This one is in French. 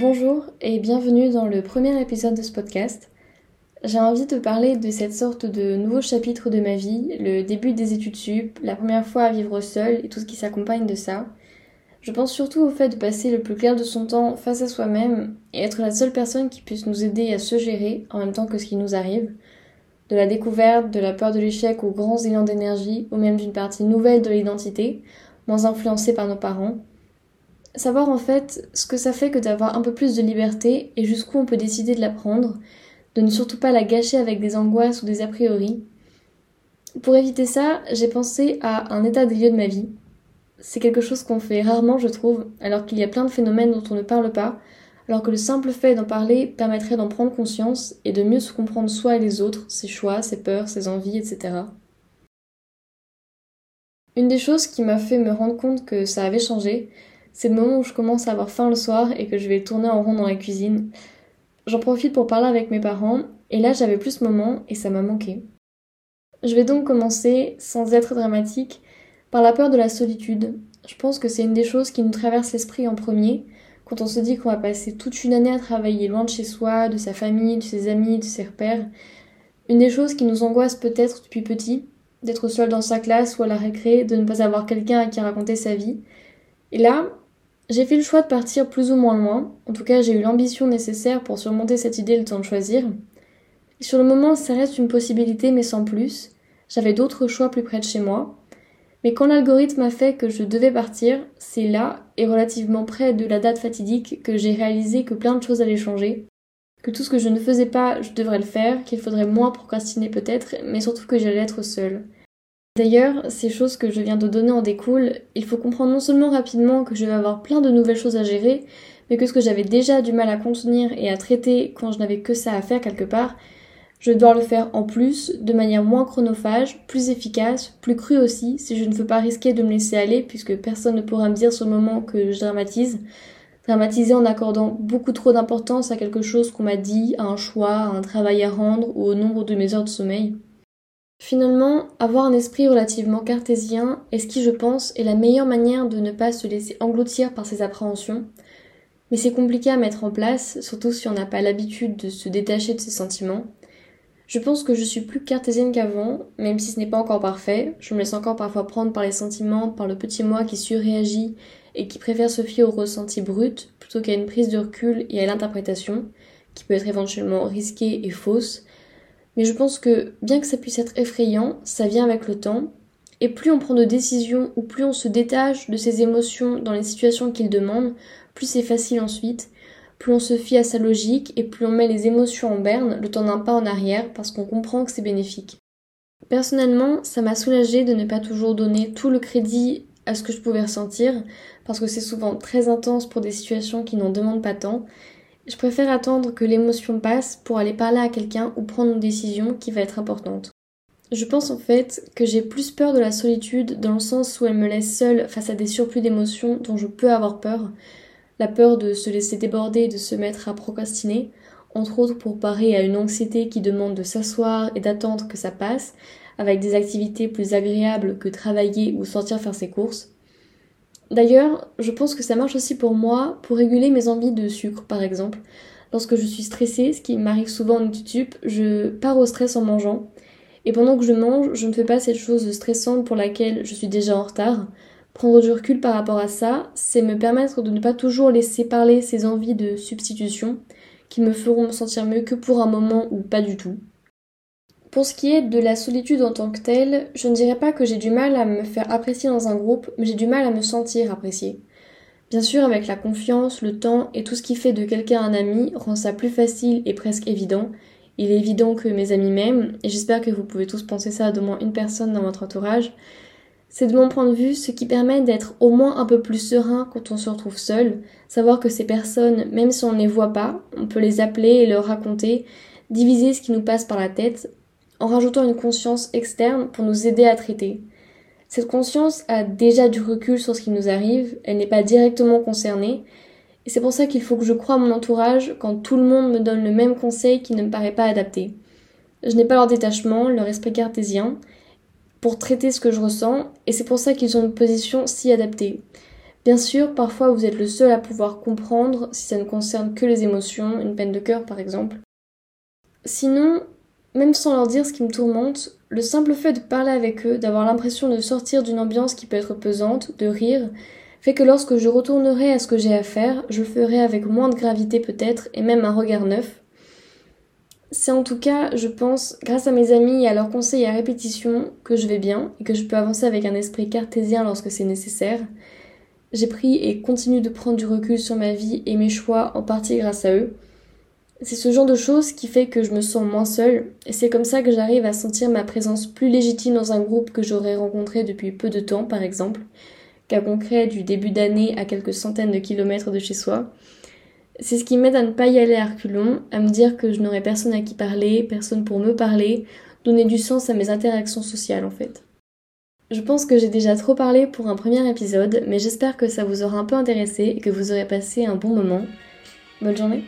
Bonjour et bienvenue dans le premier épisode de ce podcast. J'ai envie de parler de cette sorte de nouveau chapitre de ma vie, le début des études sup, la première fois à vivre seule et tout ce qui s'accompagne de ça. Je pense surtout au fait de passer le plus clair de son temps face à soi-même et être la seule personne qui puisse nous aider à se gérer en même temps que ce qui nous arrive. De la découverte, de la peur de l'échec aux grands élans d'énergie ou même d'une partie nouvelle de l'identité, moins influencée par nos parents. Savoir en fait ce que ça fait que d'avoir un peu plus de liberté et jusqu'où on peut décider de la prendre, de ne surtout pas la gâcher avec des angoisses ou des a priori. Pour éviter ça, j'ai pensé à un état des lieux de ma vie, c'est quelque chose qu'on fait rarement, je trouve, alors qu'il y a plein de phénomènes dont on ne parle pas, alors que le simple fait d'en parler permettrait d'en prendre conscience et de mieux se comprendre soi et les autres, ses choix, ses peurs, ses envies, etc. Une des choses qui m'a fait me rendre compte que ça avait changé, c'est le moment où je commence à avoir faim le soir et que je vais tourner en rond dans la cuisine. J'en profite pour parler avec mes parents, et là j'avais plus ce moment et ça m'a manqué. Je vais donc commencer, sans être dramatique, par la peur de la solitude. Je pense que c'est une des choses qui nous traverse l'esprit en premier, quand on se dit qu'on va passer toute une année à travailler loin de chez soi, de sa famille, de ses amis, de ses repères. Une des choses qui nous angoisse peut-être depuis petit, d'être seul dans sa classe ou à la récré, de ne pas avoir quelqu'un à qui raconter sa vie. Et là, j'ai fait le choix de partir plus ou moins loin. En tout cas, j'ai eu l'ambition nécessaire pour surmonter cette idée le temps de choisir. Sur le moment, ça reste une possibilité, mais sans plus. J'avais d'autres choix plus près de chez moi. Mais quand l'algorithme a fait que je devais partir, c'est là, et relativement près de la date fatidique, que j'ai réalisé que plein de choses allaient changer, que tout ce que je ne faisais pas, je devrais le faire, qu'il faudrait moins procrastiner peut-être, mais surtout que j'allais être seule. D'ailleurs, ces choses que je viens de donner en découlent, il faut comprendre non seulement rapidement que je vais avoir plein de nouvelles choses à gérer, mais que ce que j'avais déjà du mal à contenir et à traiter quand je n'avais que ça à faire quelque part, je dois le faire en plus, de manière moins chronophage, plus efficace, plus crue aussi, si je ne veux pas risquer de me laisser aller, puisque personne ne pourra me dire sur le moment que je dramatise. Dramatiser en accordant beaucoup trop d'importance à quelque chose qu'on m'a dit, à un choix, à un travail à rendre ou au nombre de mes heures de sommeil. Finalement, avoir un esprit relativement cartésien est ce qui, je pense, est la meilleure manière de ne pas se laisser engloutir par ses appréhensions. Mais c'est compliqué à mettre en place, surtout si on n'a pas l'habitude de se détacher de ses sentiments. Je pense que je suis plus cartésienne qu'avant, même si ce n'est pas encore parfait. Je me laisse encore parfois prendre par les sentiments, par le petit moi qui surréagit et qui préfère se fier au ressenti brut plutôt qu'à une prise de recul et à l'interprétation, qui peut être éventuellement risquée et fausse. Mais je pense que, bien que ça puisse être effrayant, ça vient avec le temps. Et plus on prend de décisions ou plus on se détache de ses émotions dans les situations qu'il demande, plus c'est facile ensuite plus on se fie à sa logique et plus on met les émotions en berne, le temps d'un pas en arrière parce qu'on comprend que c'est bénéfique. Personnellement, ça m'a soulagé de ne pas toujours donner tout le crédit à ce que je pouvais ressentir, parce que c'est souvent très intense pour des situations qui n'en demandent pas tant. Je préfère attendre que l'émotion passe pour aller parler à quelqu'un ou prendre une décision qui va être importante. Je pense en fait que j'ai plus peur de la solitude dans le sens où elle me laisse seule face à des surplus d'émotions dont je peux avoir peur, la peur de se laisser déborder de se mettre à procrastiner, entre autres pour parer à une anxiété qui demande de s'asseoir et d'attendre que ça passe, avec des activités plus agréables que travailler ou sortir faire ses courses. D'ailleurs, je pense que ça marche aussi pour moi pour réguler mes envies de sucre, par exemple. Lorsque je suis stressée, ce qui m'arrive souvent en étude, je pars au stress en mangeant. Et pendant que je mange, je ne fais pas cette chose stressante pour laquelle je suis déjà en retard. Prendre du recul par rapport à ça, c'est me permettre de ne pas toujours laisser parler ces envies de substitution qui me feront me sentir mieux que pour un moment ou pas du tout. Pour ce qui est de la solitude en tant que telle, je ne dirais pas que j'ai du mal à me faire apprécier dans un groupe, mais j'ai du mal à me sentir appréciée. Bien sûr, avec la confiance, le temps et tout ce qui fait de quelqu'un un ami rend ça plus facile et presque évident. Il est évident que mes amis m'aiment, et j'espère que vous pouvez tous penser ça à d'au moins une personne dans votre entourage, c'est de mon point de vue ce qui permet d'être au moins un peu plus serein quand on se retrouve seul, savoir que ces personnes, même si on ne les voit pas, on peut les appeler et leur raconter, diviser ce qui nous passe par la tête, en rajoutant une conscience externe pour nous aider à traiter. Cette conscience a déjà du recul sur ce qui nous arrive, elle n'est pas directement concernée, et c'est pour ça qu'il faut que je croie à mon entourage quand tout le monde me donne le même conseil qui ne me paraît pas adapté. Je n'ai pas leur détachement, leur esprit cartésien, pour traiter ce que je ressens, et c'est pour ça qu'ils ont une position si adaptée. Bien sûr, parfois vous êtes le seul à pouvoir comprendre si ça ne concerne que les émotions, une peine de cœur par exemple. Sinon, même sans leur dire ce qui me tourmente, le simple fait de parler avec eux, d'avoir l'impression de sortir d'une ambiance qui peut être pesante, de rire, fait que lorsque je retournerai à ce que j'ai à faire, je le ferai avec moins de gravité peut-être et même un regard neuf. C'est en tout cas, je pense, grâce à mes amis et à leurs conseils à répétition que je vais bien et que je peux avancer avec un esprit cartésien lorsque c'est nécessaire. J'ai pris et continue de prendre du recul sur ma vie et mes choix en partie grâce à eux. C'est ce genre de choses qui fait que je me sens moins seule et c'est comme ça que j'arrive à sentir ma présence plus légitime dans un groupe que j'aurais rencontré depuis peu de temps par exemple, cas concret du début d'année à quelques centaines de kilomètres de chez soi. C'est ce qui m'aide à ne pas y aller à reculons, à me dire que je n'aurai personne à qui parler, personne pour me parler, donner du sens à mes interactions sociales en fait. Je pense que j'ai déjà trop parlé pour un premier épisode, mais j'espère que ça vous aura un peu intéressé et que vous aurez passé un bon moment. Bonne journée